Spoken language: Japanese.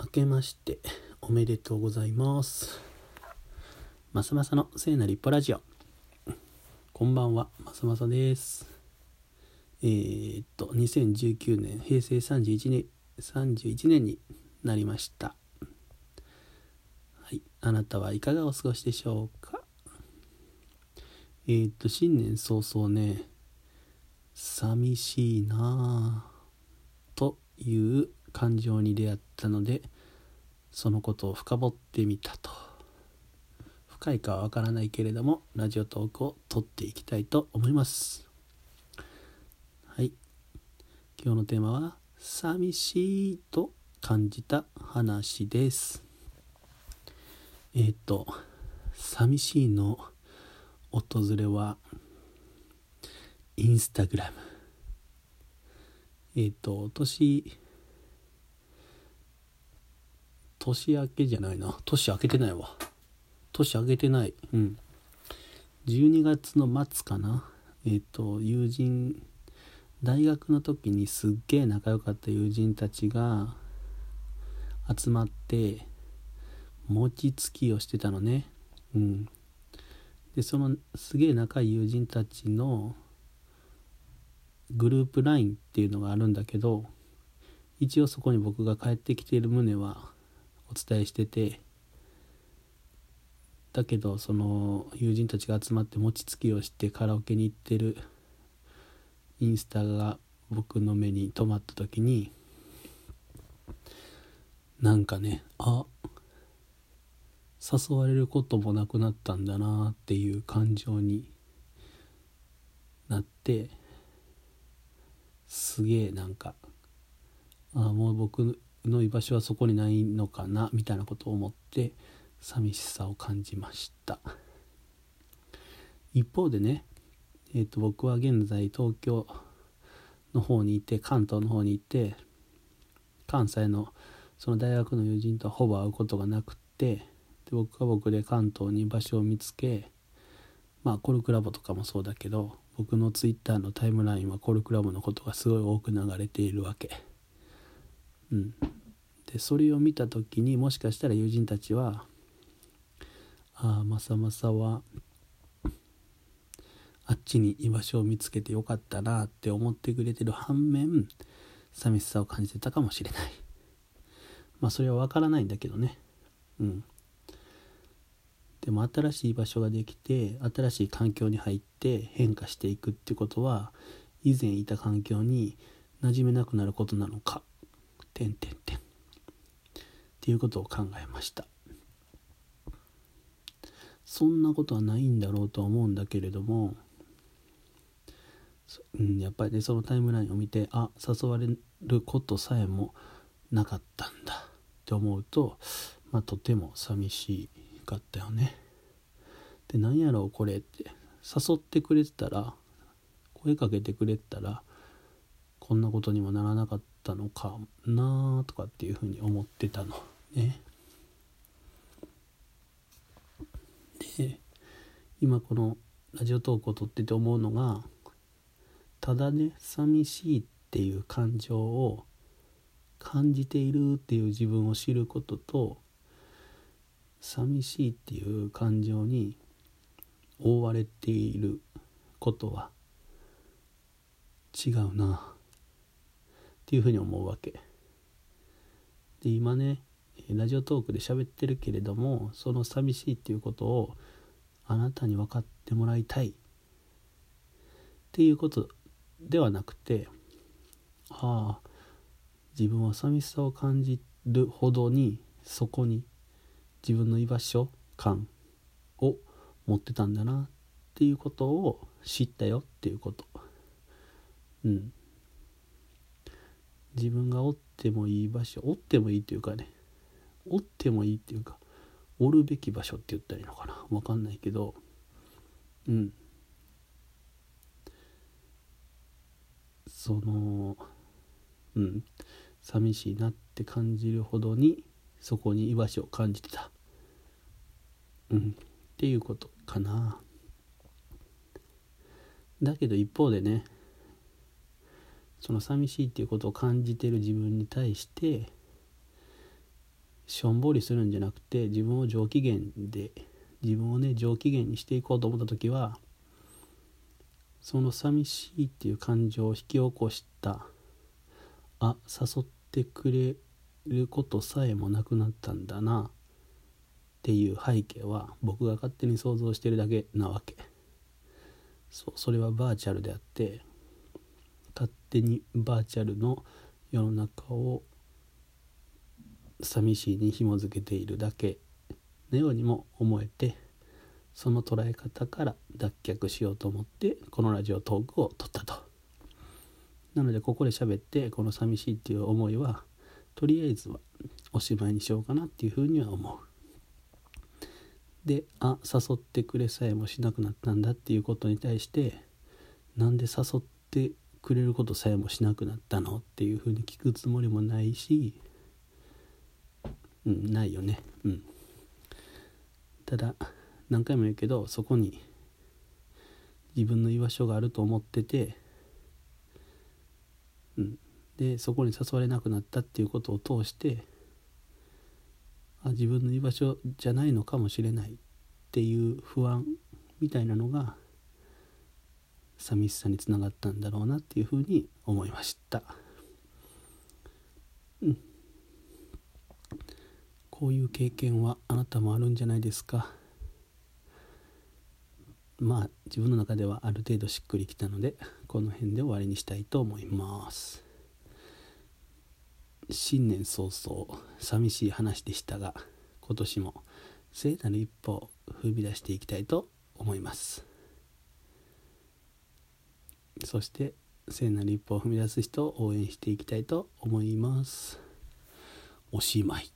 明けましておめでとうございます。まさまさの聖なる一歩ラジオ。こんばんはまさまさです。えー、っと2019年平成31年31年になりました。はいあなたはいかがお過ごしでしょうか？えー、っと新年早々ね寂しいなぁという感情に出会ったのでそのことを深掘ってみたと。深いかはわからないけれどもラジオトークを撮っていきたいと思います。はい。今日のテーマは「寂しい」と感じた話です。えっ、ー、と「寂しい」の訪れはインスタグラム。えっ、ー、と年年明けじゃないな。年明けてないわ。年明けてない。うん。12月の末かな。えっ、ー、と友人大学の時にすっげえ仲良かった友人たちが集まって餅つきをしてたのね。うん。でそのすげえ仲いい友人たちのグループ LINE っていうのがあるんだけど一応そこに僕が帰ってきている旨はお伝えしててだけどその友人たちが集まって餅つきをしてカラオケに行ってるインスタが僕の目に留まった時になんかねあ誘われることもなくなったんだなっていう感情になってすげえなんかあもう僕の居場所はそこにないのかなみたいなことを思って寂しさを感じました一方でね、えーと、僕は現在東京の方にいて関東の方にいて関西のその大学の友人とはほぼ会うことがなくってで僕は僕で関東に場所を見つけまあコルクラボとかもそうだけど僕のツイッターのタイムラインはコルクラボのことがすごい多く流れているわけ。うん、でそれを見た時にもしかしたら友人たちは「ああまさまさはあっちに居場所を見つけてよかったな」って思ってくれてる反面寂しさを感じてたかもしれない。まあそれは分からないんだけどね。うん。でも新しい場所ができて新しい環境に入って変化していくってことは以前いた環境に馴染めなくなることなのか。てんてんてんっていうことを考えましたそんなことはないんだろうとは思うんだけれども、うん、やっぱりねそのタイムラインを見てあ誘われることさえもなかったんだって思うと、まあ、とても寂しかったよね。で何やろうこれって誘ってくれてたら声かけてくれてたらこんなことにもならなかったのかなとかっていうふうに思ってたの。ね。で今このラジオトークを撮ってて思うのがただね寂しいっていう感情を感じているっていう自分を知ることと寂しいっていう感情に覆われていることは違うなっていうふうに思うわけ。で今ねラジオトークで喋ってるけれどもその寂しいっていうことをあなたに分かってもらいたい。っていうことではなくてああ自分は寂しさを感じるほどにそこに自分の居場所感を持ってたんだなっていうことを知ったよっていうこと。うん。自分がおってもいい場所おってもいいっていうかねおってもいいっていうかおるべき場所って言ったらいいのかな。分かんないけどうん。そのうん。寂しいなって感じるほどにそこに居場所を感じてた。うん。っていうことかな。だけど一方でねその寂しいっていうことを感じてる自分に対してしょんぼりするんじゃなくて自分を上機嫌で自分をね上機嫌にしていこうと思った時はその寂しいっていう感情を引き起こしたあ誘ってくれることさえもなくなったんだなっていう背景は僕が勝手に想像してるだけなわけ。そうそれはバーチャルであって勝手にバーチャルの世の中を寂しいに紐づけているだけのようにも思えてその捉え方から脱却しようと思ってこのラジオトークを撮ったと。なのでここで喋ってこの寂しいっていう思いはとりあえずはおしまいにしようかなっていうふうには思う。であ誘ってくれさえもしなくなったんだっていうことに対してなんで誘ってくれることさえもしなくなったのっていうふうに聞くつもりもないしうんないよね。うん。ただ何回も言うけどそこに自分の居場所があると思っててうん。でそこに誘われなくなったっていうことを通してあ自分の居場所じゃないのかもしれないっていう不安みたいなのが寂しさにつながったんだろうなっていうふうに思いました。うん。こういう経験はあなたもあるんじゃないですか。まあ自分の中ではある程度しっくりきたのでこの辺で終わりにしたいと思います。新年早々寂しい話でしたが今年も聖なる一歩を踏み出していきたいと思います。そして聖なる一歩を踏み出す人を応援していきたいと思います。おしまい。